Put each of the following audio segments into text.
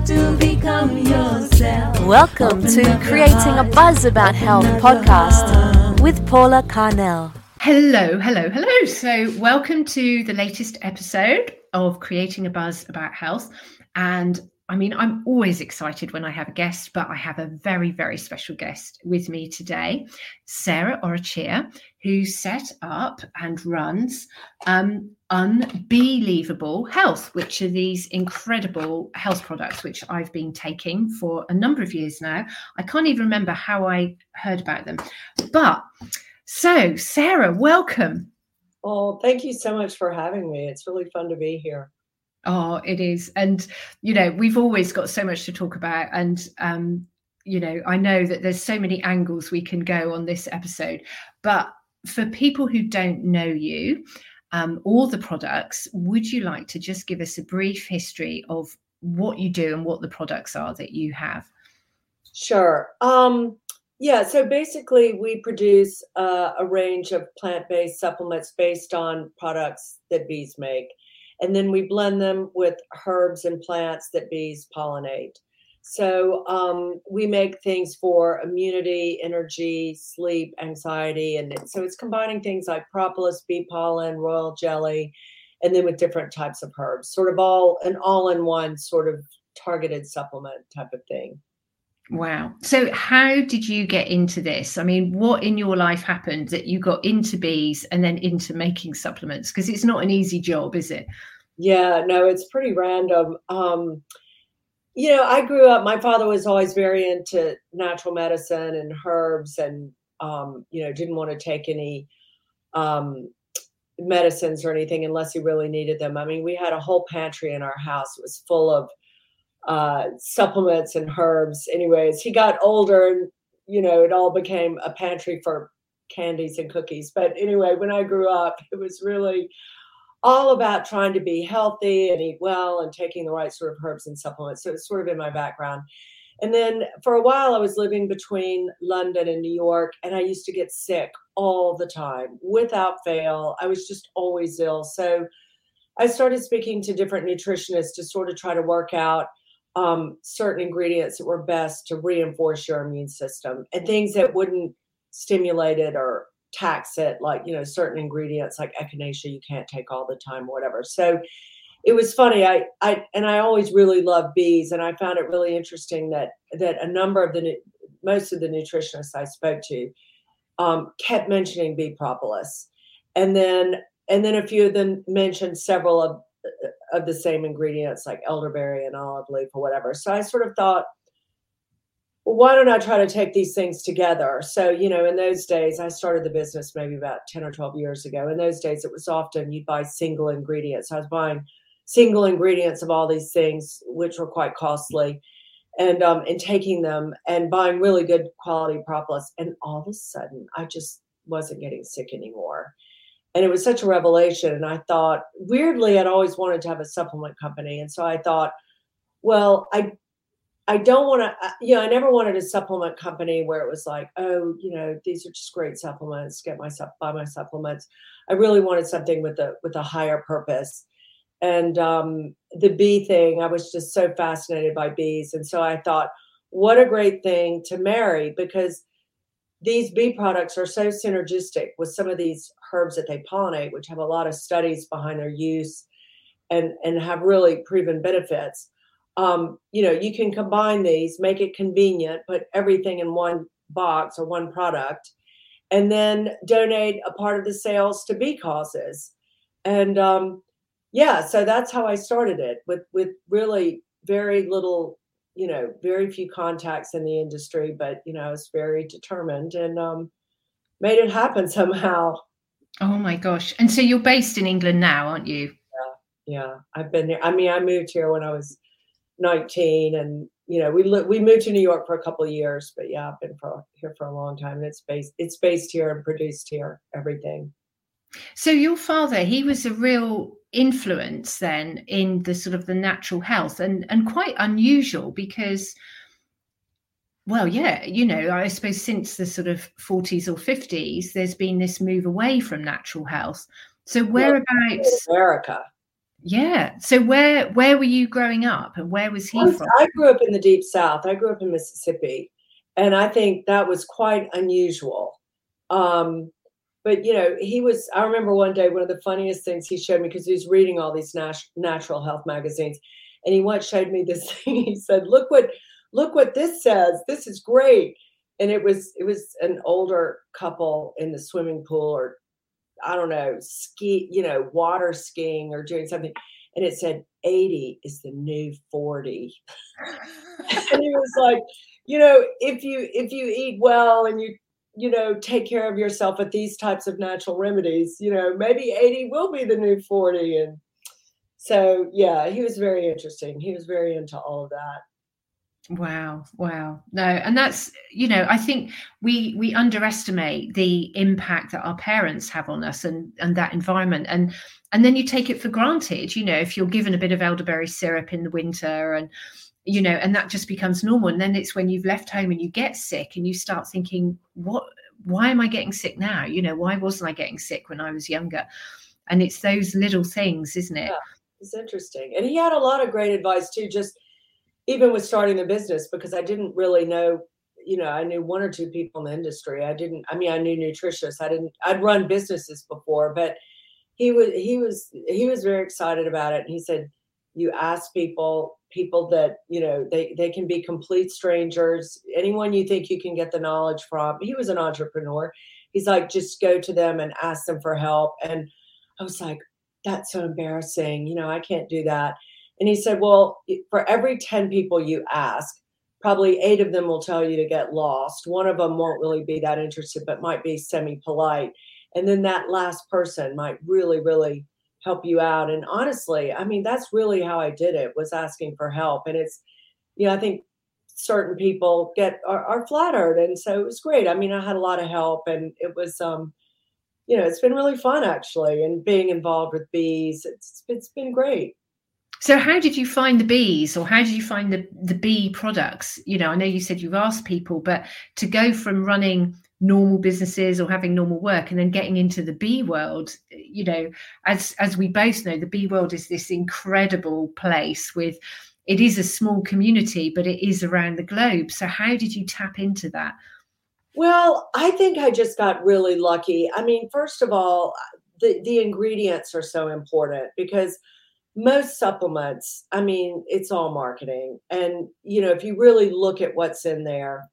have to become yourself. Welcome Open to Creating a Buzz About Health open up podcast with Paula Carnell. Hello, hello, hello. So, welcome to the latest episode of Creating a Buzz About Health. And I mean, I'm always excited when I have a guest, but I have a very, very special guest with me today, Sarah Orecchia, who set up and runs um, Unbeelievable Health, which are these incredible health products which I've been taking for a number of years now. I can't even remember how I heard about them. But so, Sarah, welcome. Oh, thank you so much for having me. It's really fun to be here. Oh, it is. And, you know, we've always got so much to talk about. And, um, you know, I know that there's so many angles we can go on this episode. But for people who don't know you um, or the products, would you like to just give us a brief history of what you do and what the products are that you have? Sure. Um, yeah, so basically, we produce uh, a range of plant based supplements based on products that bees make. And then we blend them with herbs and plants that bees pollinate. So um, we make things for immunity, energy, sleep, anxiety. And it- so it's combining things like propolis, bee pollen, royal jelly, and then with different types of herbs, sort of all an all in one sort of targeted supplement type of thing. Wow. So, how did you get into this? I mean, what in your life happened that you got into bees and then into making supplements? Because it's not an easy job, is it? Yeah, no, it's pretty random. Um, you know, I grew up, my father was always very into natural medicine and herbs and, um, you know, didn't want to take any um, medicines or anything unless he really needed them. I mean, we had a whole pantry in our house. It was full of uh, supplements and herbs. Anyways, he got older and, you know, it all became a pantry for candies and cookies. But anyway, when I grew up, it was really all about trying to be healthy and eat well and taking the right sort of herbs and supplements. So it's sort of in my background. And then for a while, I was living between London and New York, and I used to get sick all the time without fail. I was just always ill. So I started speaking to different nutritionists to sort of try to work out um, certain ingredients that were best to reinforce your immune system and things that wouldn't stimulate it or tax it, like, you know, certain ingredients like echinacea you can't take all the time, whatever. So it was funny. I, I, and I always really loved bees, and I found it really interesting that that a number of the most of the nutritionists I spoke to um, kept mentioning bee propolis, and then and then a few of them mentioned several of of the same ingredients like elderberry and olive leaf or whatever. So I sort of thought, well, why don't I try to take these things together? So, you know, in those days, I started the business maybe about 10 or 12 years ago. In those days, it was often you'd buy single ingredients. I was buying single ingredients of all these things, which were quite costly, and um, and taking them and buying really good quality propolis. And all of a sudden, I just wasn't getting sick anymore. And it was such a revelation. And I thought, weirdly, I'd always wanted to have a supplement company. And so I thought, well, I I don't want to, you know, I never wanted a supplement company where it was like, oh, you know, these are just great supplements. Get myself buy my supplements. I really wanted something with a with a higher purpose. And um, the bee thing, I was just so fascinated by bees, and so I thought, what a great thing to marry because these bee products are so synergistic with some of these herbs that they pollinate, which have a lot of studies behind their use and and have really proven benefits um, you know, you can combine these, make it convenient, put everything in one box or one product, and then donate a part of the sales to bee causes. And um, yeah, so that's how I started it with with really very little, you know, very few contacts in the industry, but you know, I was very determined and um, made it happen somehow. Oh my gosh. And so you're based in England now, aren't you? Yeah, Yeah. I've been there. I mean, I moved here when I was 19 and you know we li- we moved to new york for a couple of years but yeah i've been for, here for a long time and it's based it's based here and produced here everything So your father, he was a real influence then in the sort of the natural health and and quite unusual because well yeah you know i suppose since the sort of 40s or 50s there's been this move away from natural health so whereabouts america Yeah. So where where were you growing up, and where was he from? I grew up in the deep south. I grew up in Mississippi, and I think that was quite unusual. Um, but you know, he was. I remember one day one of the funniest things he showed me because he was reading all these nat- natural health magazines, and he once showed me this thing. He said, "Look what look what this says. This is great." And it was it was an older couple in the swimming pool or I don't know, ski, you know, water skiing or doing something. And it said 80 is the new 40. and he was like, you know, if you if you eat well and you you know take care of yourself with these types of natural remedies, you know, maybe 80 will be the new 40. And so yeah, he was very interesting. He was very into all of that. Wow, wow. No, and that's you know, I think we we underestimate the impact that our parents have on us and and that environment and and then you take it for granted, you know, if you're given a bit of elderberry syrup in the winter and you know, and that just becomes normal and then it's when you've left home and you get sick and you start thinking what why am I getting sick now? You know, why wasn't I getting sick when I was younger? And it's those little things, isn't it? Yeah, it's interesting. And he had a lot of great advice too just even with starting the business because I didn't really know, you know, I knew one or two people in the industry. I didn't, I mean, I knew nutritionists. I didn't, I'd run businesses before, but he was, he was, he was very excited about it. And he said, you ask people, people that, you know, they, they can be complete strangers, anyone you think you can get the knowledge from. He was an entrepreneur. He's like, just go to them and ask them for help. And I was like, that's so embarrassing. You know, I can't do that. And he said, Well, for every 10 people you ask, probably eight of them will tell you to get lost. One of them won't really be that interested, but might be semi polite. And then that last person might really, really help you out. And honestly, I mean, that's really how I did it was asking for help. And it's, you know, I think certain people get are, are flattered. And so it was great. I mean, I had a lot of help and it was, um, you know, it's been really fun actually. And being involved with bees, it's, it's been great. So how did you find the bees or how did you find the, the bee products? You know, I know you said you've asked people, but to go from running normal businesses or having normal work and then getting into the bee world, you know, as as we both know, the bee world is this incredible place with it is a small community, but it is around the globe. So how did you tap into that? Well, I think I just got really lucky. I mean, first of all, the, the ingredients are so important because most supplements, I mean, it's all marketing. And, you know, if you really look at what's in there,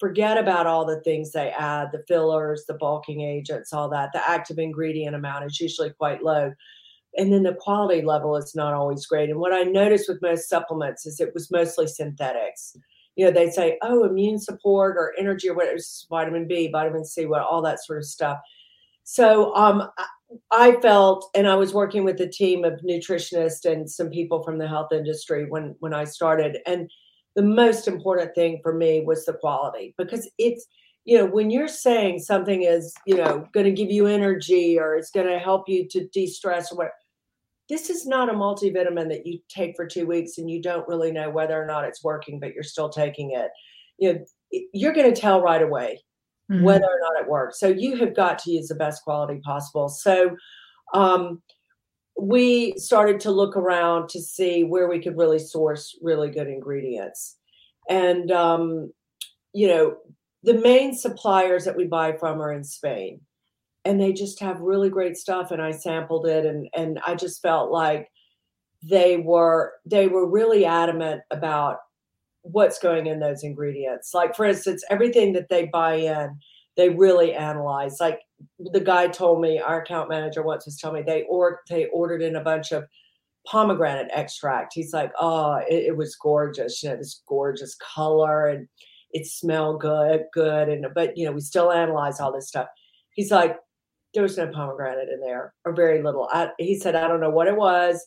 forget about all the things they add the fillers, the bulking agents, all that. The active ingredient amount is usually quite low. And then the quality level is not always great. And what I noticed with most supplements is it was mostly synthetics. You know, they'd say, oh, immune support or energy or whatever, vitamin B, vitamin C, what all that sort of stuff. So um, I felt, and I was working with a team of nutritionists and some people from the health industry when when I started, and the most important thing for me was the quality because it's you know when you're saying something is you know going to give you energy or it's going to help you to de-stress or what this is not a multivitamin that you take for two weeks and you don't really know whether or not it's working but you're still taking it. You know you're going to tell right away mm-hmm. whether or not it works. So you have got to use the best quality possible. So um, we started to look around to see where we could really source really good ingredients. And, um, you know, the main suppliers that we buy from are in Spain and they just have really great stuff. And I sampled it and, and I just felt like they were, they were really adamant about what's going in those ingredients. Like for instance, everything that they buy in, they really analyze. Like the guy told me, our account manager once was telling me they or they ordered in a bunch of pomegranate extract. He's like, oh, it, it was gorgeous. You know, this gorgeous color and it smelled good, good. And but you know, we still analyze all this stuff. He's like, there was no pomegranate in there, or very little. I, he said, I don't know what it was.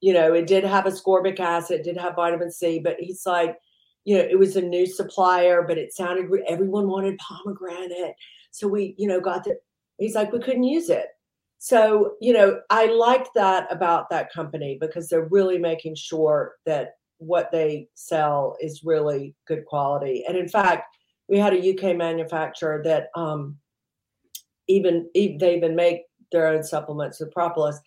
You know, it did have ascorbic acid, did have vitamin C, but he's like, you know, it was a new supplier, but it sounded everyone wanted pomegranate. So we, you know, got the he's like, we couldn't use it. So, you know, I liked that about that company because they're really making sure that what they sell is really good quality. And in fact, we had a UK manufacturer that um even they even make their own supplements with propolis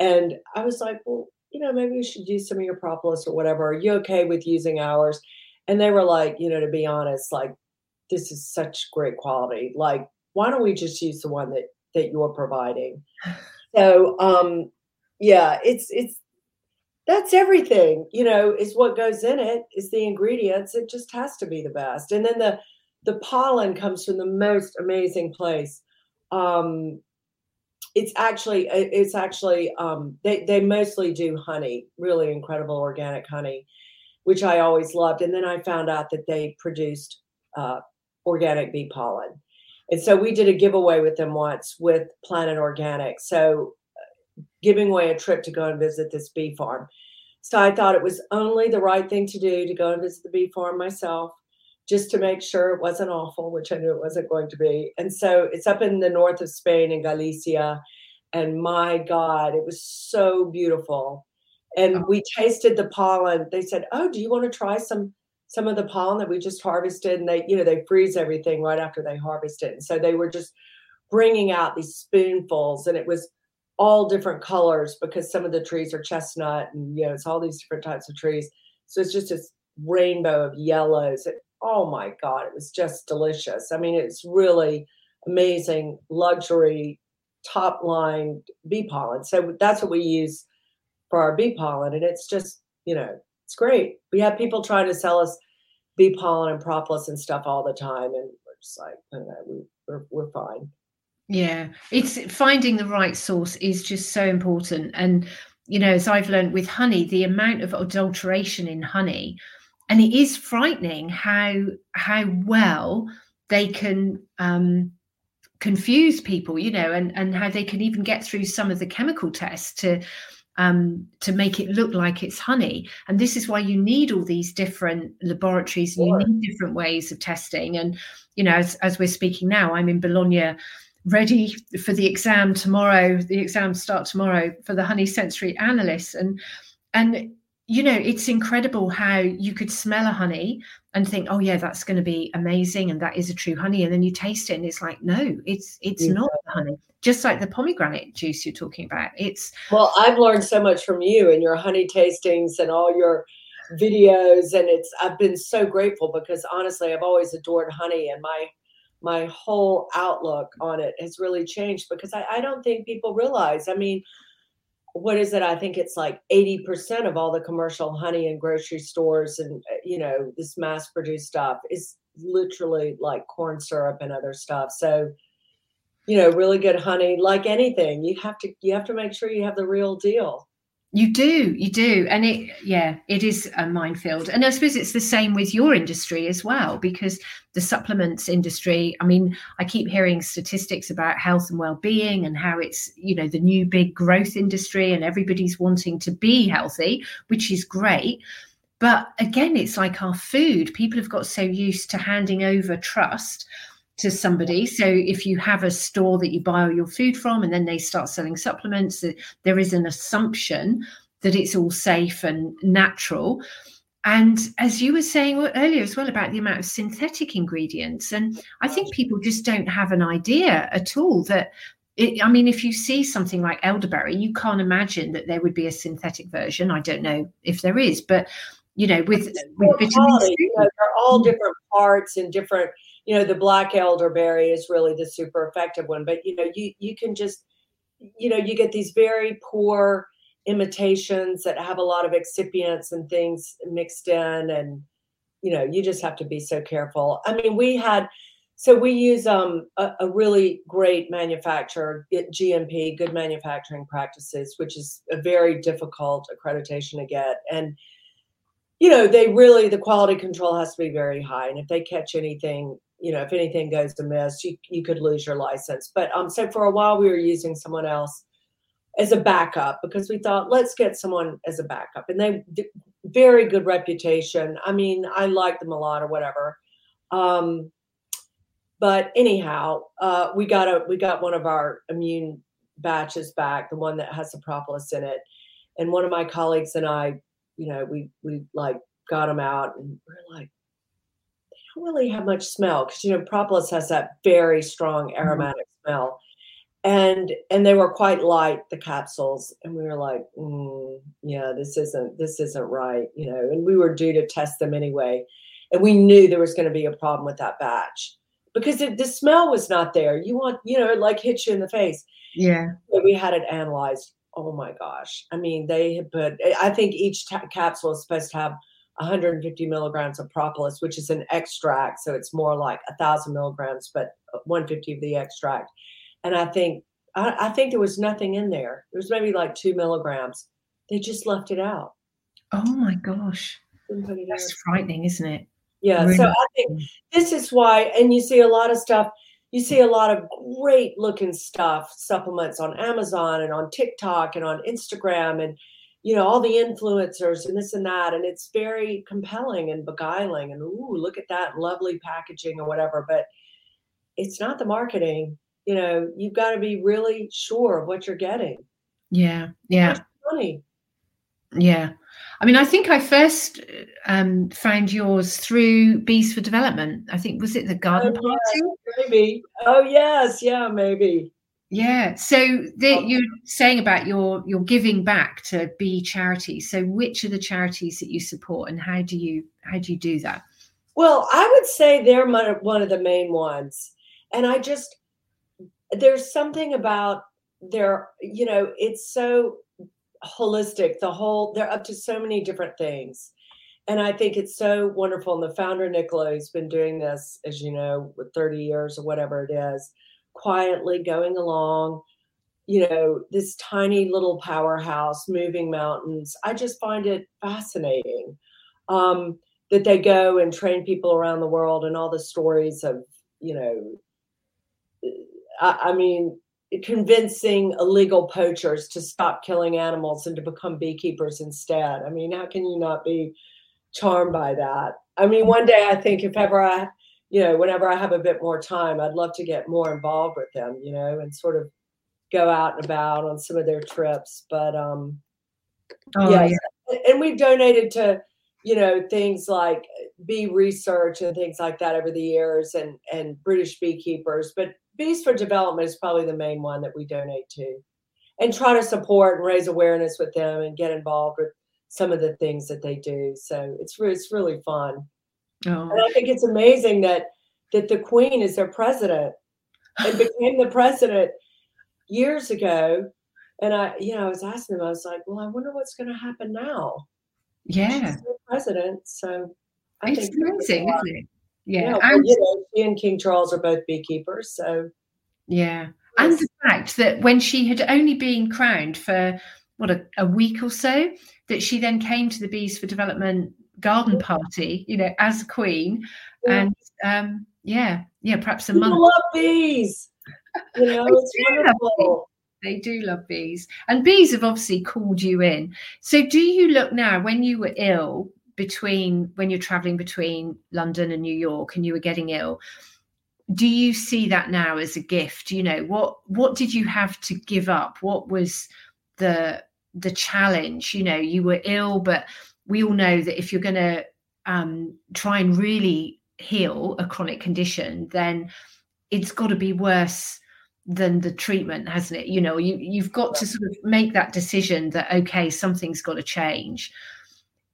And I was like, well, you know, maybe you should use some of your propolis or whatever. Are you okay with using ours? And they were like, you know, to be honest, like this is such great quality. Like, why don't we just use the one that that you're providing? So um yeah, it's it's that's everything, you know, is what goes in it, is the ingredients. It just has to be the best. And then the the pollen comes from the most amazing place. Um it's actually it's actually um they they mostly do honey, really incredible organic honey, which I always loved. And then I found out that they produced uh organic bee pollen. And so we did a giveaway with them once with Planet Organic. So giving away a trip to go and visit this bee farm. So I thought it was only the right thing to do to go and visit the bee farm myself, just to make sure it wasn't awful, which I knew it wasn't going to be. And so it's up in the north of Spain in Galicia. And my God, it was so beautiful. And oh. we tasted the pollen. They said, Oh, do you want to try some some of the pollen that we just harvested? And they, you know, they freeze everything right after they harvest it. And so they were just bringing out these spoonfuls. And it was all different colors because some of the trees are chestnut and you know it's all these different types of trees so it's just this rainbow of yellows oh my god it was just delicious i mean it's really amazing luxury top line bee pollen so that's what we use for our bee pollen and it's just you know it's great we have people trying to sell us bee pollen and propolis and stuff all the time and we're just like you know, we, we're, we're fine yeah, it's finding the right source is just so important. And, you know, as I've learned with honey, the amount of adulteration in honey, and it is frightening how how well they can um, confuse people, you know, and and how they can even get through some of the chemical tests to um, to make it look like it's honey. And this is why you need all these different laboratories and sure. you need different ways of testing. And you know, as, as we're speaking now, I'm in Bologna ready for the exam tomorrow the exams start tomorrow for the honey sensory analysts and and you know it's incredible how you could smell a honey and think oh yeah that's going to be amazing and that is a true honey and then you taste it and it's like no it's it's yeah. not honey just like the pomegranate juice you're talking about it's well i've learned so much from you and your honey tastings and all your videos and it's i've been so grateful because honestly i've always adored honey and my my whole outlook on it has really changed because I, I don't think people realize. I mean, what is it? I think it's like 80% of all the commercial honey in grocery stores and, uh, you know, this mass produced stuff is literally like corn syrup and other stuff. So, you know, really good honey, like anything, you have to, you have to make sure you have the real deal. You do, you do. And it, yeah, it is a minefield. And I suppose it's the same with your industry as well, because the supplements industry, I mean, I keep hearing statistics about health and well being and how it's, you know, the new big growth industry and everybody's wanting to be healthy, which is great. But again, it's like our food. People have got so used to handing over trust to somebody. So if you have a store that you buy all your food from and then they start selling supplements, there is an assumption that it's all safe and natural. And as you were saying earlier as well about the amount of synthetic ingredients, and I think people just don't have an idea at all that. It, I mean, if you see something like elderberry, you can't imagine that there would be a synthetic version. I don't know if there is, but you know, with with vitamin C, you know, they're all different parts and different you know the black elderberry is really the super effective one but you know you you can just you know you get these very poor imitations that have a lot of excipients and things mixed in and you know you just have to be so careful. I mean we had so we use um, a, a, really great manufacturer gmp good manufacturing practices which is a very difficult accreditation to get and you know they really the quality control has to be very high and if they catch anything you know if anything goes amiss you, you could lose your license. But um so for a while we were using someone else as a backup because we thought let's get someone as a backup. And they very good reputation. I mean i like them a lot or whatever. Um but anyhow uh we got a we got one of our immune batches back the one that has the propolis in it. And one of my colleagues and i you know we we like got them out and we're like really have much smell because you know propolis has that very strong mm-hmm. aromatic mm-hmm. smell. And and they were quite light the capsules and we were like mm, yeah this isn't this isn't right you know and we were due to test them anyway. And we knew there was going to be a problem with that batch because it, the smell was not there. You want you know it like hits you in the face. Yeah we had it analyzed. Oh my gosh. I mean they had put i think each ta- capsule is supposed to have 150 milligrams of propolis which is an extract so it's more like a thousand milligrams but 150 of the extract and I think I, I think there was nothing in there. There was maybe like two milligrams. They just left it out. Oh my gosh, that's frightening, isn't it? Yeah. Really? So I think this is why, and you see a lot of stuff. You see a lot of great looking stuff, supplements on Amazon and on TikTok and on Instagram and you know all the influencers and this and that and it's very compelling and beguiling and ooh look at that lovely packaging or whatever but it's not the marketing you know, you've got to be really sure of what you're getting. Yeah. Yeah. funny. Yeah. I mean, I think I first um, found yours through Bees for Development. I think was it the garden oh, party? Yes, maybe. Oh yes, yeah, maybe. Yeah. So the, oh. you're saying about your your giving back to be charities. So which are the charities that you support, and how do you how do you do that? Well, I would say they're one of the main ones, and I just there's something about their you know it's so holistic the whole they're up to so many different things and i think it's so wonderful and the founder nicola has been doing this as you know with 30 years or whatever it is quietly going along you know this tiny little powerhouse moving mountains i just find it fascinating um, that they go and train people around the world and all the stories of you know I, I mean, convincing illegal poachers to stop killing animals and to become beekeepers instead. I mean, how can you not be charmed by that? I mean, one day I think if ever I, you know, whenever I have a bit more time, I'd love to get more involved with them, you know, and sort of go out and about on some of their trips. But um, oh, yeah. yeah. and we've donated to, you know, things like bee research and things like that over the years, and and British beekeepers. But Bees for Development is probably the main one that we donate to and try to support and raise awareness with them and get involved with some of the things that they do. So it's it's really fun. Oh. And I think it's amazing that that the Queen is their president and became the president years ago. And I, you know, I was asking them, I was like, well, I wonder what's going to happen now. Yeah. president. So I it's amazing, isn't it? yeah, and you know, she and King Charles are both beekeepers, so yeah. And the fact that when she had only been crowned for what a, a week or so, that she then came to the Bees for Development garden party, you know, as queen, yeah. and um, yeah, yeah, perhaps a People month. Love bees. You know, it's wonderful. They do love bees, and bees have obviously called you in. So, do you look now when you were ill? between when you're traveling between London and New York and you were getting ill do you see that now as a gift you know what what did you have to give up what was the the challenge you know you were ill but we all know that if you're going to um, try and really heal a chronic condition then it's got to be worse than the treatment hasn't it? You know you you've got to sort of make that decision that okay something's got to change.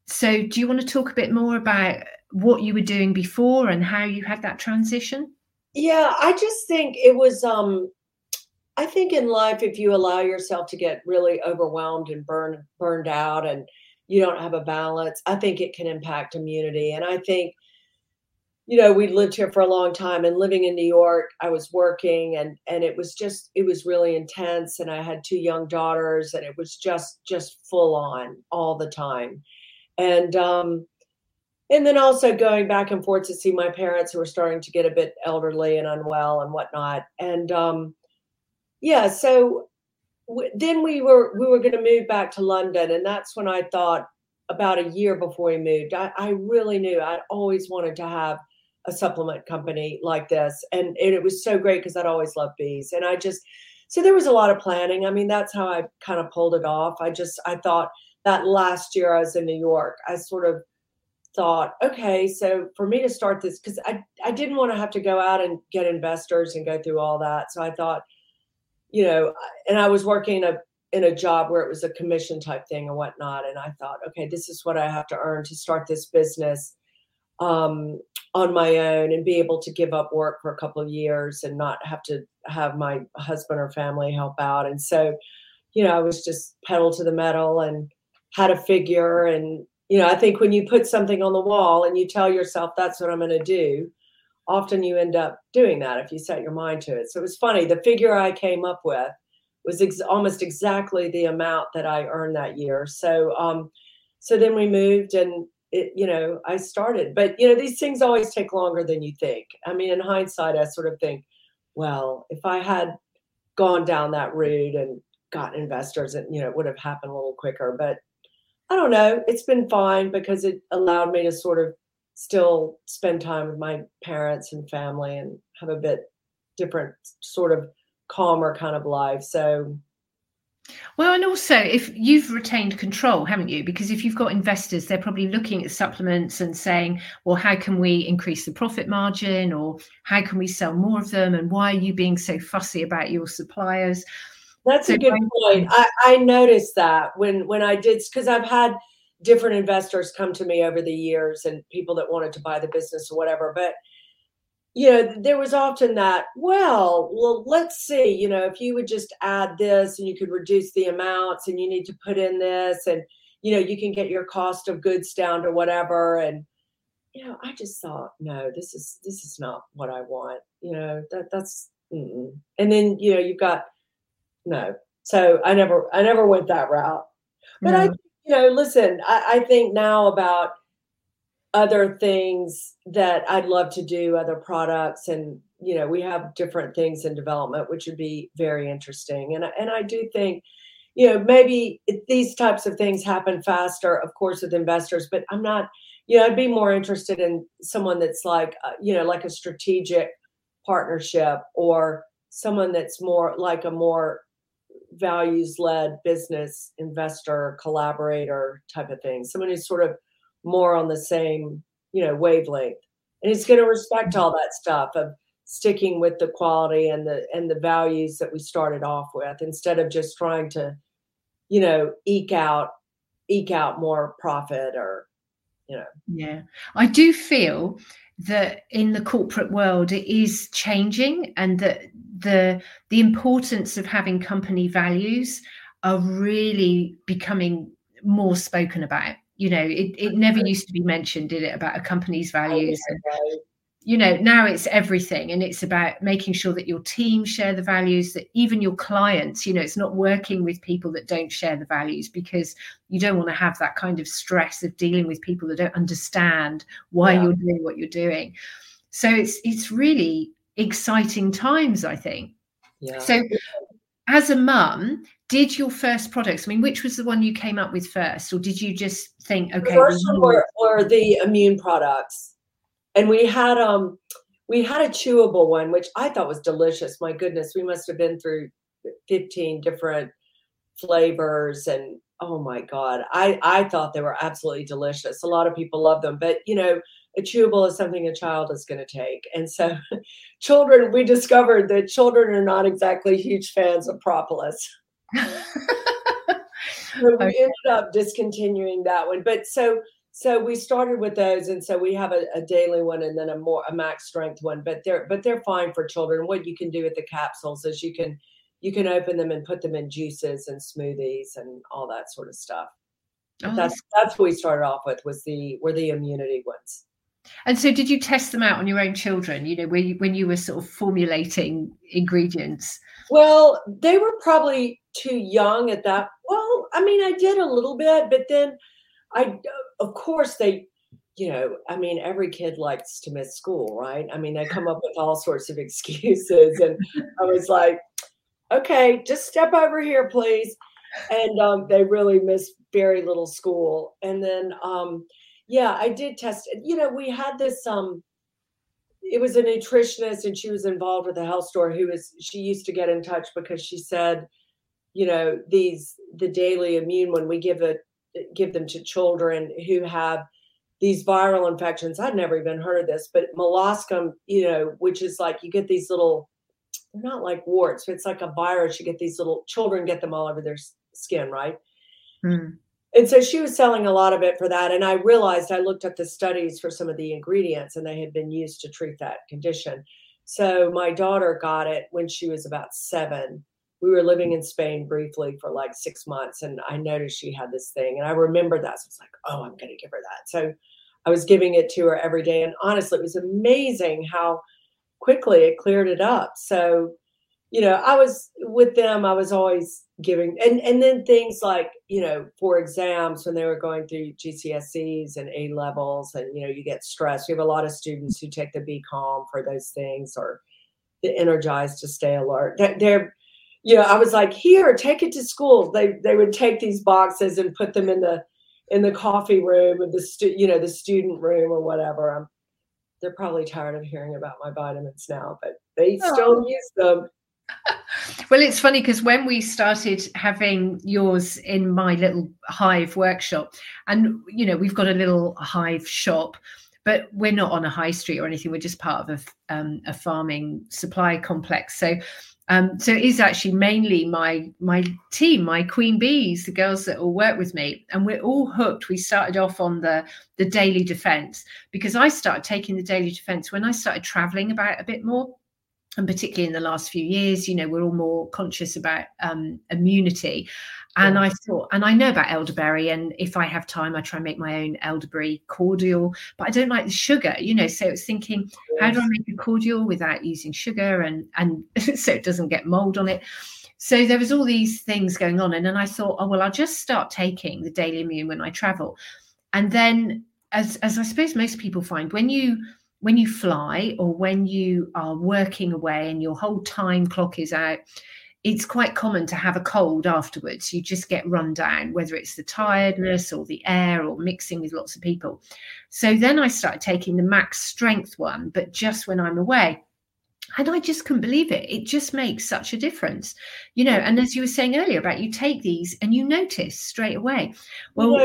So do you want to talk a bit more about what you were doing before and how you had that transition? Yeah i just think it was um i think in life if you allow yourself to get really overwhelmed and burned burned out and you don't have a balance i think it can impact immunity and i think you know we lived here for a long time and living in new york i was working and and it was just it was really intense and i had two young daughters and it was just just full on all the time and um, and then also going back and forth to see my parents who were starting to get a bit elderly and unwell and whatnot. And um, yeah, so then we were we were going to move back to London, and that's when I thought about a year before we moved. I, I really knew I'd always wanted to have a supplement company like this, and, and it was so great because I'd always loved bees, and I just so there was a lot of planning. I mean, that's how I kind of pulled it off. I just I thought that last year I was in New York, I sort of thought, okay, so for me to start this, because I, I didn't want to have to go out and get investors and go through all that. So I thought, you know, and I was working a in a job where it was a commission type thing and whatnot. And I thought, okay, this is what I have to earn to start this business um, on my own and be able to give up work for a couple of years and not have to have my husband or family help out. And so, you know, I was just pedal to the metal and had a figure. And, you know, I think when you put something on the wall and you tell yourself that's what I'm going to do, often you end up doing that if you set your mind to it. So it was funny. The figure I came up with was ex- almost exactly the amount that I earned that year. So, um, so then we moved and it, you know, I started. But you know, these things always take longer than you think. I mean, in hindsight, I sort of think, well, if I had gone down that route and gotten investors, and you know, it would have happened a little quicker. But I don't know. It's been fine because it allowed me to sort of still spend time with my parents and family and have a bit different sort of calmer kind of life. So well, and also if you've retained control, haven't you? Because if you've got investors, they're probably looking at supplements and saying, well, how can we increase the profit margin or how can we sell more of them? And why are you being so fussy about your suppliers? That's so a good point. I, I noticed that when when I did because I've had different investors come to me over the years and people that wanted to buy the business or whatever. But you know, there was often that, well, well, let's see, you know, if you would just add this and you could reduce the amounts and you need to put in this and, you know, you can get your cost of goods down to whatever. And, you know, I just thought, no, this is, this is not what I want. You know, that that's, mm-mm. and then, you know, you've got, no. So I never, I never went that route. But. I, you know, listen, I, I think now about, other things that I'd love to do, other products, and you know, we have different things in development, which would be very interesting. And and I do think, you know, maybe these types of things happen faster, of course, with investors. But I'm not, you know, I'd be more interested in someone that's like, uh, you know, like a strategic partnership or someone that's more like a more values led business investor collaborator type of thing someone who's sort of more on the same you know wavelength. And he's going to respect all that stuff of sticking with the quality and the and the values that we started off with instead of just trying to you know eke out eke out more profit or you know. Yeah. I do feel that in the corporate world it is changing and that the the importance of having company values are really becoming more spoken about. You know it, it never used to be mentioned did it about a company's values and, you know now it's everything and it's about making sure that your team share the values that even your clients you know it's not working with people that don't share the values because you don't want to have that kind of stress of dealing with people that don't understand why yeah. you're doing what you're doing. So it's it's really exciting times i think. Yeah. so as a mum did your first products i mean which was the one you came up with first? Or did you just think okay the first one were, were the immune products. And we had um we had a chewable one which i thought was delicious. My goodness we must have been through 15 different flavors and oh my god i i thought they were absolutely delicious. A lot of people love them. But you know a chewable is something a child is going to take. And so children we discovered that children are not exactly huge fans of propolis. So we ended up discontinuing that one. But so so we started with those and so we have a, a, daily one and then a more a max strength one. But they're but they're fine for children. What you can do with the capsules is you can you can open them and put them in juices and smoothies and all that sort of stuff. Oh, that's that's what we started off with was the were the immunity ones and so did you test them out on your own children you know when you, when you were sort of formulating ingredients well they were probably too young at that well i mean i did a little bit but then I, of course, they, you know, I mean, every kid likes to miss school, right? I mean, they come up with all sorts of excuses. And I was like, okay, just step over here, please. And um, they really miss very little school. And then, um, yeah, I did test it. You know, we had this, um, it was a nutritionist and she was involved with the health store who was, she used to get in touch because she said, you know, these, the daily immune, when we give it give them to children who have these viral infections. I'd never even heard of this, but molluscum, you know, which is like you get these little they're not like warts, it's like a virus. You get these little children get them all over their skin, right? Mm. And so she was selling a lot of it for that. And I realized I looked up the studies for some of the ingredients and they had been used to treat that condition. So my daughter got it when she was about seven. We were living in Spain briefly for like six months, and I noticed she had this thing. And I remember that. So I was like, oh, I'm going to give her that. So I was giving it to her every day. And honestly, it was amazing how quickly it cleared it up. So, you know, I was with them, I was always giving and and then things like, you know, for exams when they were going through GCSEs and A levels and you know, you get stressed. We have a lot of students who take the Bee Calm for those things or the energized to stay alert. That they're you know, I was like, here, take it to school. They they would take these boxes and put them in the in the coffee room or the stu- you know the student room or whatever. I'm they're probably tired of hearing about my vitamins now, but they oh. still use them. Well, it's funny because when we started having yours in my little hive workshop, and you know, we've got a little hive shop, but we're not on a high street or anything. We're just part of a, um, a farming supply complex. So um, so it is actually mainly my my team, my queen bees, the girls that all work with me, and we're all hooked. We started off on the the daily defense because I started taking the daily defense when I started traveling about a bit more and particularly in the last few years, you know, we're all more conscious about um, immunity. And I thought, and I know about elderberry, and if I have time, I try and make my own elderberry cordial, but I don't like the sugar, you know. So it's thinking, how do I make a cordial without using sugar, and and so it doesn't get mold on it. So there was all these things going on, and then I thought, oh well, I'll just start taking the Daily Immune when I travel, and then as as I suppose most people find, when you when you fly or when you are working away and your whole time clock is out it's quite common to have a cold afterwards. You just get run down, whether it's the tiredness or the air or mixing with lots of people. So then I started taking the max strength one, but just when I'm away. And I just couldn't believe it. It just makes such a difference, you know. And as you were saying earlier about you take these and you notice straight away. Well,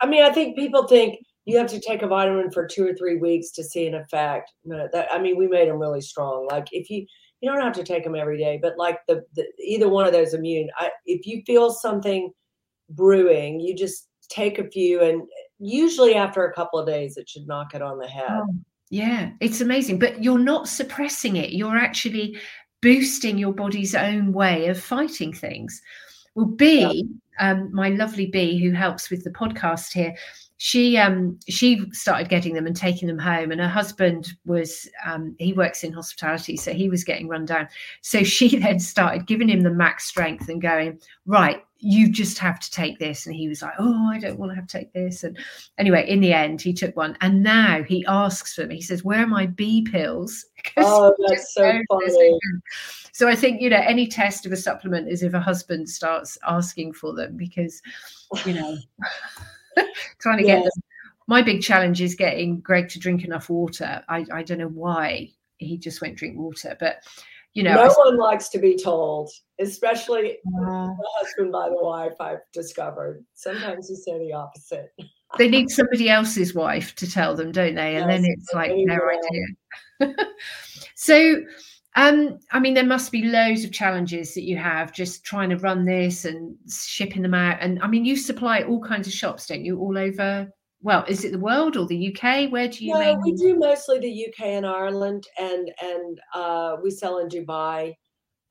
I mean, I think people think you have to take a vitamin for two or three weeks to see an effect. That I mean, we made them really strong. Like if you you don't have to take them every day, but like the, the either one of those immune, I, if you feel something brewing, you just take a few, and usually after a couple of days, it should knock it on the head. Oh, yeah, it's amazing, but you're not suppressing it. You're actually boosting your body's own way of fighting things. Well, B, yeah. um, my lovely B, who helps with the podcast here, she um she started getting them and taking them home and her husband was um he works in hospitality so he was getting run down. So she then started giving him the max strength and going right you just have to take this. And he was like oh i don't want to have to take this. And anyway in the end he took one. And now he asks for me he says where are my b pills? Oh that's so funny. so i think you know any test of a supplement is if a husband starts asking for them because you know trying to get them. My big challenge is getting Greg to drink enough water. I, I don't know why he just won't drink water, but you know, no one likes to be told, especially uh, the husband by the wife. I've discovered sometimes you say the opposite. they need somebody else's wife to tell them, don't they? And yes, then it's like their idea. so um, I mean, there must be loads of challenges that you have just trying to run this and shipping them out. And I mean, you supply all kinds of shops, don't you, all over? Well, is it the world or the UK? Where do you? No, mainly... we do mostly the UK and Ireland, and and uh, we sell in Dubai.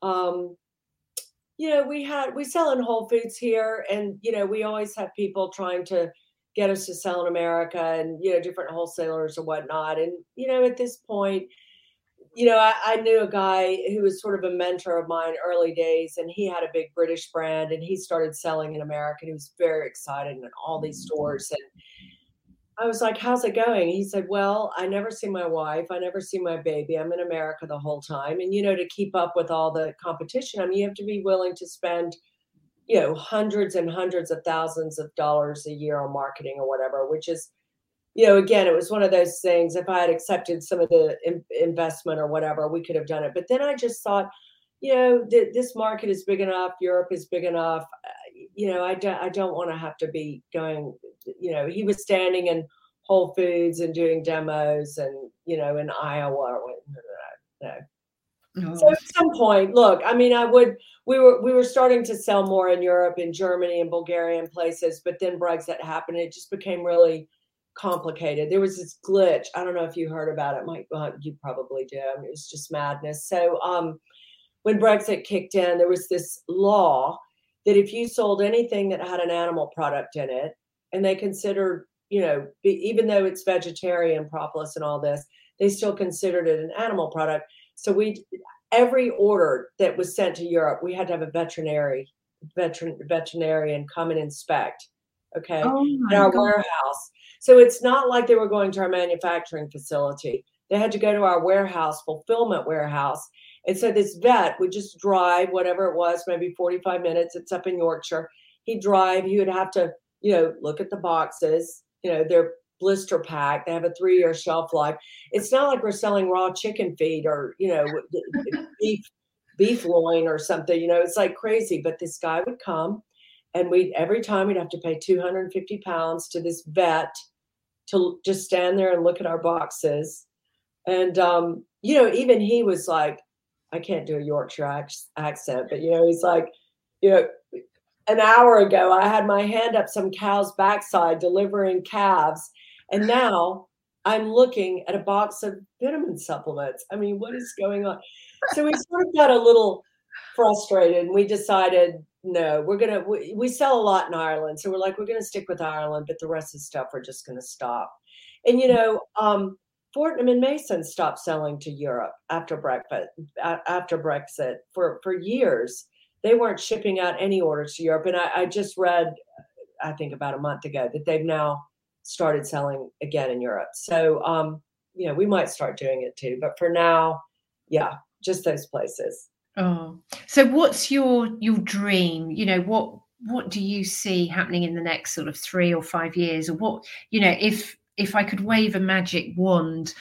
Um, you know, we had we sell in Whole Foods here, and you know, we always have people trying to get us to sell in America, and you know, different wholesalers or whatnot. And you know, at this point you know, I, I, knew a guy who was sort of a mentor of mine early days, and he had a big British brand, and he started selling in America. And he was very excited in all these mm-hmm. stores. And I was like, "How's it going?" He said, "Well, I never see my wife. I never see my baby. I'm in America the whole time, and you know, to keep up with all the competition, I mean, you have to be willing to spend." You know, hundreds and hundreds of thousands of dollars a year on marketing or whatever, which is you know, again, it was one of those things. If I had accepted some of the in, investment or whatever, we could have done it. But then I just thought, you know, th- this market is big enough. Europe is big enough. Uh, you know, I don't, I don't want to have to be going. You know, he was standing in Whole Foods and doing demos, and you know, in Iowa. No. So at some point, look, I mean, I would we were we were starting to sell more in Europe, in Germany, and Bulgaria, and places, but then Brexit happened. It just became really complicated. There was this glitch. I don't know if you heard about it. Mike, well, you probably did. I mean, it was just madness. So um, when Brexit kicked in, there was this law that if you sold anything that had an animal product in it, and they considered, you know, be, even though it's vegetarian propolis and all this, they still considered it an animal product. So we every order that was sent to Europe, we had to have a veterinary veteran, veterinarian come and inspect. Okay, Oh in our God. warehouse. So it's not like they were going to our manufacturing facility. They had to go to our warehouse, fulfillment warehouse. And so this vet would just drive whatever it was, maybe 45 minutes. It's up in Yorkshire. He'd drive, he would have to, you know, look at the boxes. You know, they're blister packed. They have a three year shelf life. It's not like we're selling raw chicken feed or, you know, beef beef loin or something. You know, it's like crazy. But this guy would come and we every time we'd have to pay 250 pounds to this vet to just stand there and look at our boxes. And um you know even he was like i can't do a yorkshire ac- accent but you know he's like you know an hour ago i had my hand up some cow's backside delivering calves and now i'm looking at a box of vitamin supplements. I mean what is going on? So we sort of got a little frustrated and we decided no we're gonna we, we sell a lot in ireland so we're like we're gonna stick with ireland but the rest of the stuff we're just gonna stop. And you know um fortnum and mason stopped selling to europe after brexit after brexit for for years. They weren't shipping out any orders to europe and i, I just read i think about a month ago that they've now started selling again in europe. So um you know we might start doing it too but for now yeah just those places Oh, so what's your your dream? You know, what what do you see happening in the next sort of three or five years, or what you know, if if I could wave a magic wand,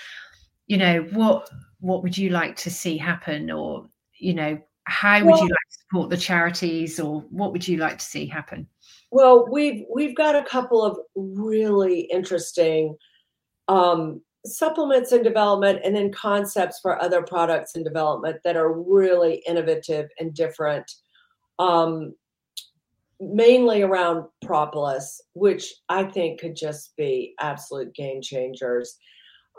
you know, what what would you like to see happen, or you know, how would Well- you like to support the charities, or what would you like to see happen? Well, we've we've got a couple of really interesting um, supplements in development, and then concepts for other products in development that are really innovative and different. Um, mainly around propolis, which I think could just be absolute game changers.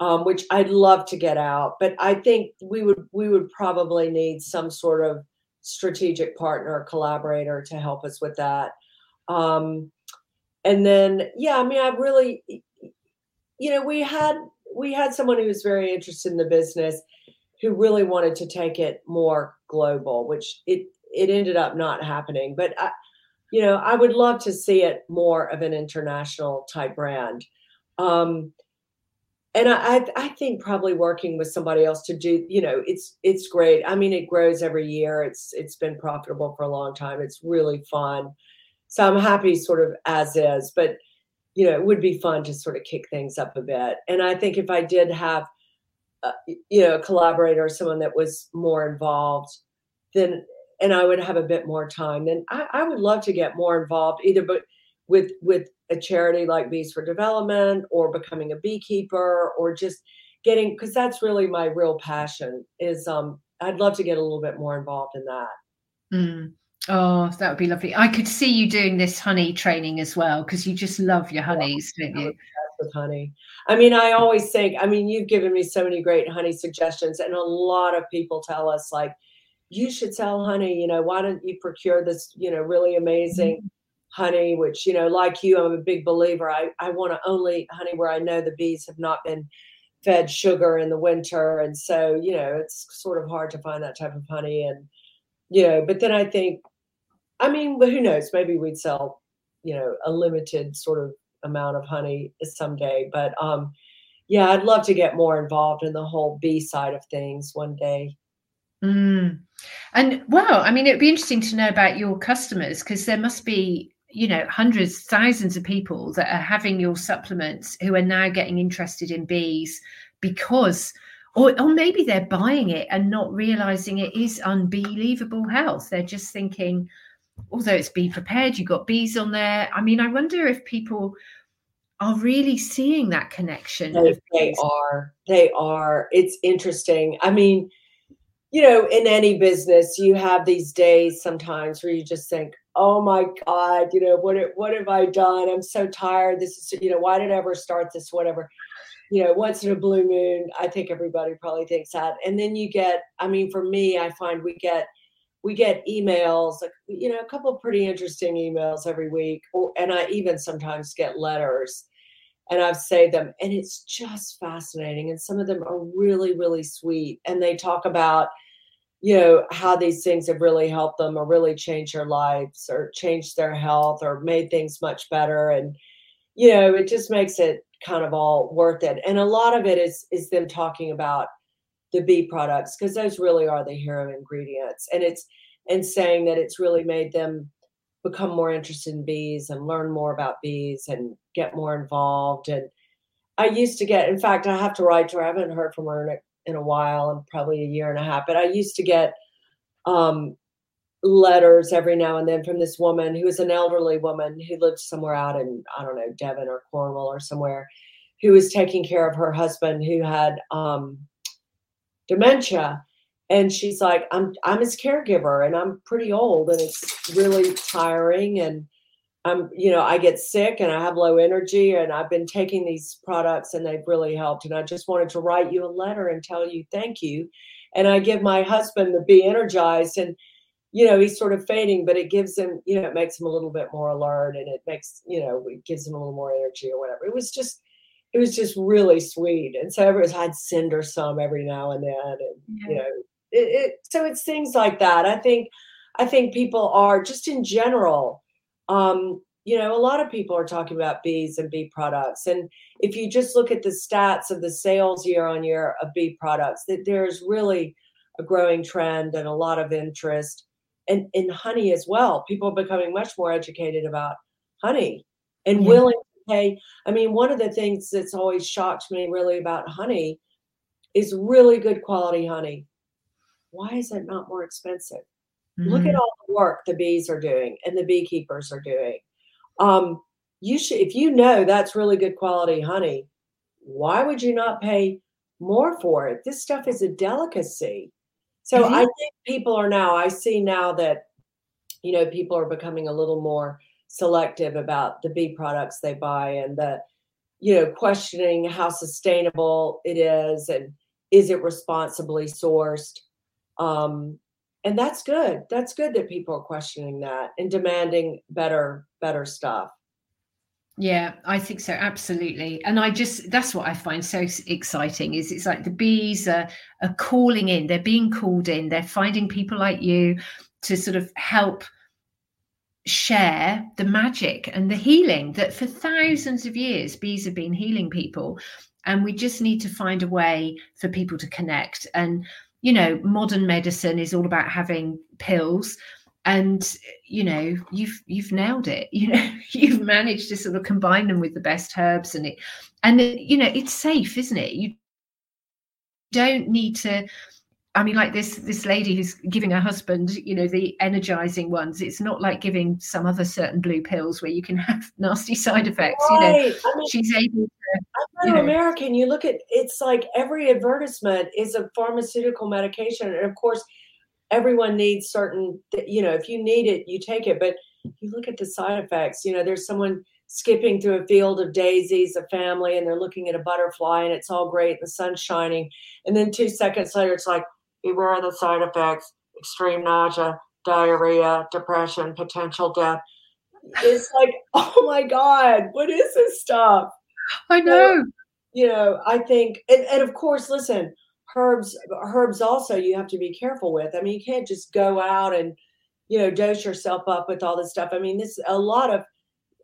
Um, which I'd love to get out, but I think we would we would probably need some sort of strategic partner, collaborator to help us with that. Um, and then, yeah, I mean, I really, you know, we had we had someone who was very interested in the business, who really wanted to take it more global, which it it ended up not happening. But I, you know, I would love to see it more of an international type brand. Um, and I, I think probably working with somebody else to do, you know, it's it's great. I mean, it grows every year. It's it's been profitable for a long time. It's really fun. So I'm happy sort of as is, but you know, it would be fun to sort of kick things up a bit. And I think if I did have, uh, you know, a collaborator or someone that was more involved, then and I would have a bit more time, then I, I would love to get more involved either, but with with a charity like Bees for Development or becoming a beekeeper or just getting because that's really my real passion is um I'd love to get a little bit more involved in that. Mm. Oh, that would be lovely. I could see you doing this honey training as well because you just love your honeys, don't you? with honey. I mean, I always think, I mean, you've given me so many great honey suggestions, and a lot of people tell us, like, you should sell honey. You know, why don't you procure this, you know, really mm-hmm. amazing honey, which, you know, like you, I'm a big believer. I, I want to only honey where I know the bees have not been fed sugar in the winter. And so, you know, it's sort of hard to find that type of honey. And, you know, but then I think, I mean, but who knows? Maybe we'd sell, you know, a limited sort of amount of honey someday. But um, yeah, I'd love to get more involved in the whole bee side of things one day. Mm. And well, I mean, it'd be interesting to know about your customers because there must be, you know, hundreds, thousands of people that are having your supplements who are now getting interested in bees because, or, or maybe they're buying it and not realizing it is Unbeelievable Health. They're just thinking, although it's Bee Prepared, you've got bees on there. I mean, I wonder if people are really seeing that connection. They, they are. They are. It's interesting. I mean, you know, in any business, you have these days sometimes where you just think, "Oh my God, you know, what what have I done? I'm so tired. This is, you know, why did I ever start this? Whatever." You know, once in a blue moon, I think everybody probably thinks that. And then you get, I mean, for me, I find we get we get emails, you know, a couple of pretty interesting emails every week, or, and I even sometimes get letters and I've saved them. And it's just fascinating. And some of them are really, really sweet. And they talk about, you know, how these things have really helped them or really changed their lives or changed their health or made things much better. And, you know, it just makes it kind of all worth it. And a lot of it is is them talking about the bee products because those really are the hero ingredients. And it's and saying that it's really made them become more interested in bees and learn more about bees and get more involved. And I used to get, in fact, I have to write to her. I haven't heard from her in a, in a while, and probably a year and a half. But I used to get um, letters every now and then from this woman who was an elderly woman who lived somewhere out in I don't know Devon or Cornwall or somewhere, who was taking care of her husband who had um, dementia. And she's like i'm i'm his caregiver and i'm pretty old and it's really tiring and i'm you know i get sick and i have low energy and i've been taking these products and they've really helped and i just wanted to write you a letter and tell you thank you. And i give my husband the Bee Energised and you know he's sort of fading but it gives him you know it makes him a little bit more alert and it makes you know it gives him a little more energy or whatever. It was just it was just really sweet and so i'd send her some every now and then and yeah. you know it, it, so it's things like that. I think I think people are just in general. Um, you know, a lot of people are talking about bees and bee products, and if you just look at the stats of the sales year on year of bee products, that there's really a growing trend and a lot of interest, and in honey as well. People are becoming much more educated about honey and yeah. willing pay. I mean, one of the things that's always shocked me really about honey is really good quality honey why is it not more expensive? Mm-hmm. Look at mm-hmm. all the work the bees are doing and the beekeepers are doing. Um, you should, if you know that's really good quality honey, why would you not pay more for it? This stuff is a delicacy. So mm-hmm. I think people are now, I see now that, you know, people are becoming a little more selective about the bee products they buy and the, you know, questioning how sustainable it is and is it responsibly sourced. Um, and that's good. That's good that people are questioning that and demanding better better stuff. Yeah i think so absolutely. And i just that's what i find so exciting is it's like the bees are, are calling in. They're being called in. They're finding people like you to sort of help share the magic and the healing that for thousands of years bees have been healing people. And we just need to find a way for people to connect. And you know modern medicine is all about having pills. And you know you've you've nailed it. You know you've managed to sort of combine them with the best herbs and it and it, you know it's safe isn't it? You don't need to I mean, like this this lady who's giving her husband, you know, the energizing ones. It's not like giving some other certain blue pills where you can have nasty side effects. Right. You know, I mean, she's able to. I'm not an American. You look at it's like every advertisement is a pharmaceutical medication, and of course, everyone needs certain. You know, if you need it, you take it. But you look at the side effects. You know, there's someone skipping through a field of daisies, a family, and they're looking at a butterfly, and it's all great, the sun's shining, and then two seconds later, it's like beware of the side effects, extreme nausea, diarrhea, depression, potential death. It's like, oh my God, what is this stuff? I know. So, you know, I think, and, and of course, listen, herbs, herbs also you have to be careful with. I mean, you can't just go out and, you know, dose yourself up with all this stuff. I mean, this a lot of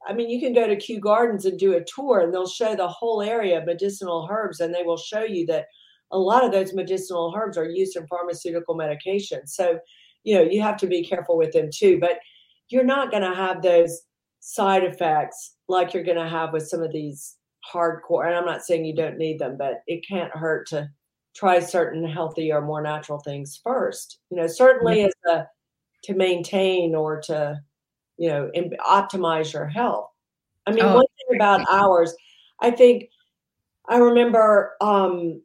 I mean, you can go to Kew Gardens and do a tour, and they'll show the whole area of medicinal herbs, and they will show you that a lot of those medicinal herbs are used in pharmaceutical medication. So, you know, you have to be careful with them too. But you're not going to have those side effects like you're going to have with some of these hardcore. And I'm not saying you don't need them, but it can't hurt to try certain healthy or more natural things first. You know, certainly as a to maintain or to, you know, optimize your health. I mean, oh. one thing about ours, I think I remember um,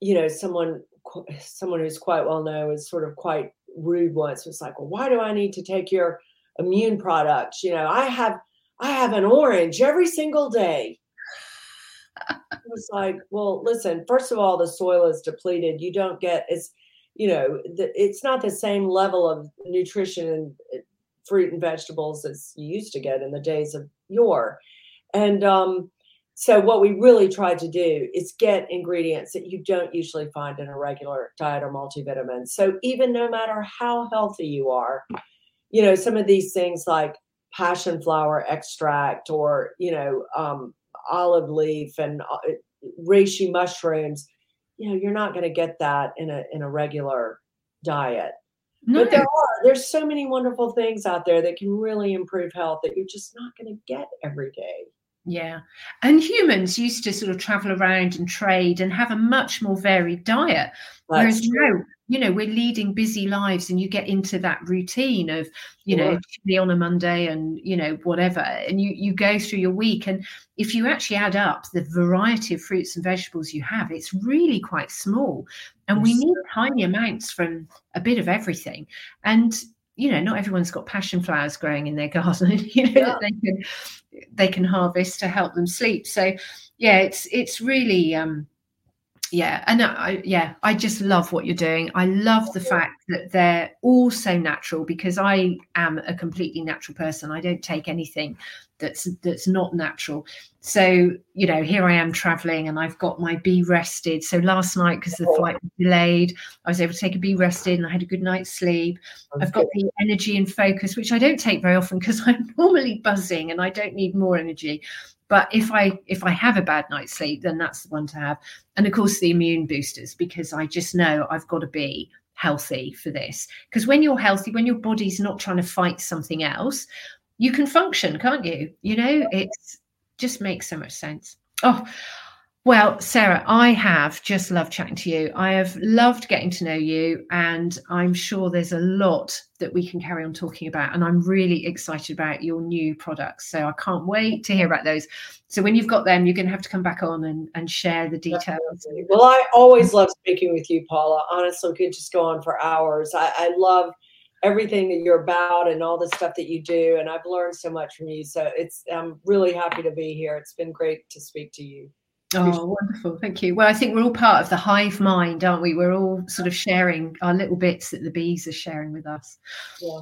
you know, someone someone who's quite well known was sort of quite rude once. Was like, well, why do I need to take your immune products? You know, I have I have an orange every single day. it was like, well, listen. First of all, the soil is depleted. You don't get it's you know the, it's not the same level of nutrition and uh, fruit and vegetables as you used to get in the days of yore. And um, so what we really tried to do is get ingredients that you don't usually find in a regular diet or multivitamin. So even no matter how healthy you are, you know, some of these things like passion flower extract or, you know, um, olive leaf and uh, reishi mushrooms, you know, you're not going to get that in a in a regular diet. No. But there are there's so many wonderful things out there that can really improve health that you're just not going to get every day. Yeah. And humans used to sort of travel around and trade and have a much more varied diet. That's Whereas true. now, you know, we're leading busy lives and you get into that routine of, you sure. know, chili on a Monday and, you know, whatever. And you you go through your week. And if you actually add up the variety of fruits and vegetables you have, it's really quite small. And we need tiny amounts from a bit of everything. And you know, not everyone's got passion flowers growing in their garden, you know, yeah. they can they can harvest to help them sleep. So yeah, it's it's really um yeah and i yeah i just love what you're doing. I love the fact that they're all so natural because i am a completely natural person. I don't take anything that's that's not natural. So you know here i am traveling and i've got my Bee Rested. So last night because the flight was delayed i was able to take a Bee Rested and i had a good night's sleep. I've got the energy and focus which i don't take very often because i'm normally buzzing and i don't need more energy but if i if i have a bad night's sleep then that's the one to have. And of course the immune boosters because i just know i've got to be healthy for this. Because when you're healthy when your body's not trying to fight something else you can function can't you? You know it just makes so much sense. Oh well, Sarah, I have just loved chatting to you. I have loved getting to know you, and I'm sure there's a lot that we can carry on talking about. And I'm really excited about your new products. So I can't wait to hear about those. So when you've got them, you're going to have to come back on and, and share the details. Well, I always love speaking with you, Paula. Honestly, we could just go on for hours. I, I love everything that you're about and all the stuff that you do. And I've learned so much from you. So it's I'm really happy to be here. It's been great to speak to you. Oh, wonderful. Thank you. Well, I think we're all part of the hive mind, aren't we? We're all sort of sharing our little bits that the bees are sharing with us. Yeah.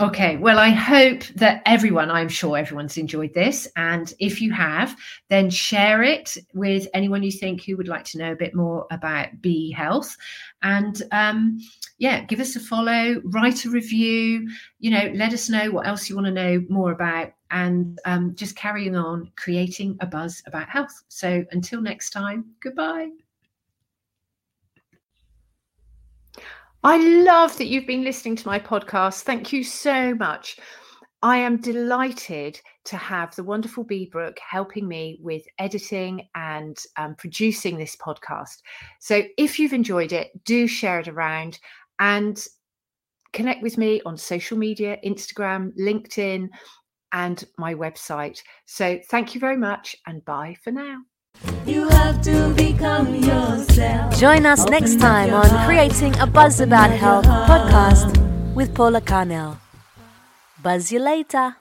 Okay, well, I hope that everyone, I'm sure everyone's enjoyed this. And if you have, then share it with anyone you think who would like to know a bit more about bee health. And um, yeah, give us a follow, write a review, you know, let us know what else you want to know more about, and um, just carrying on creating a buzz about health. So until next time, goodbye. I love that you've been listening to my podcast. Thank you so much. I am delighted to have the wonderful Bee Brook helping me with editing and um, producing this podcast. So if you've enjoyed it, do share it around and connect with me on social media Instagram, LinkedIn, and my website. So thank you very much and bye for now. You have to become yourself. Join us Open next time on Creating a Buzz About Health podcast with Paula Carnell. Buzz you later.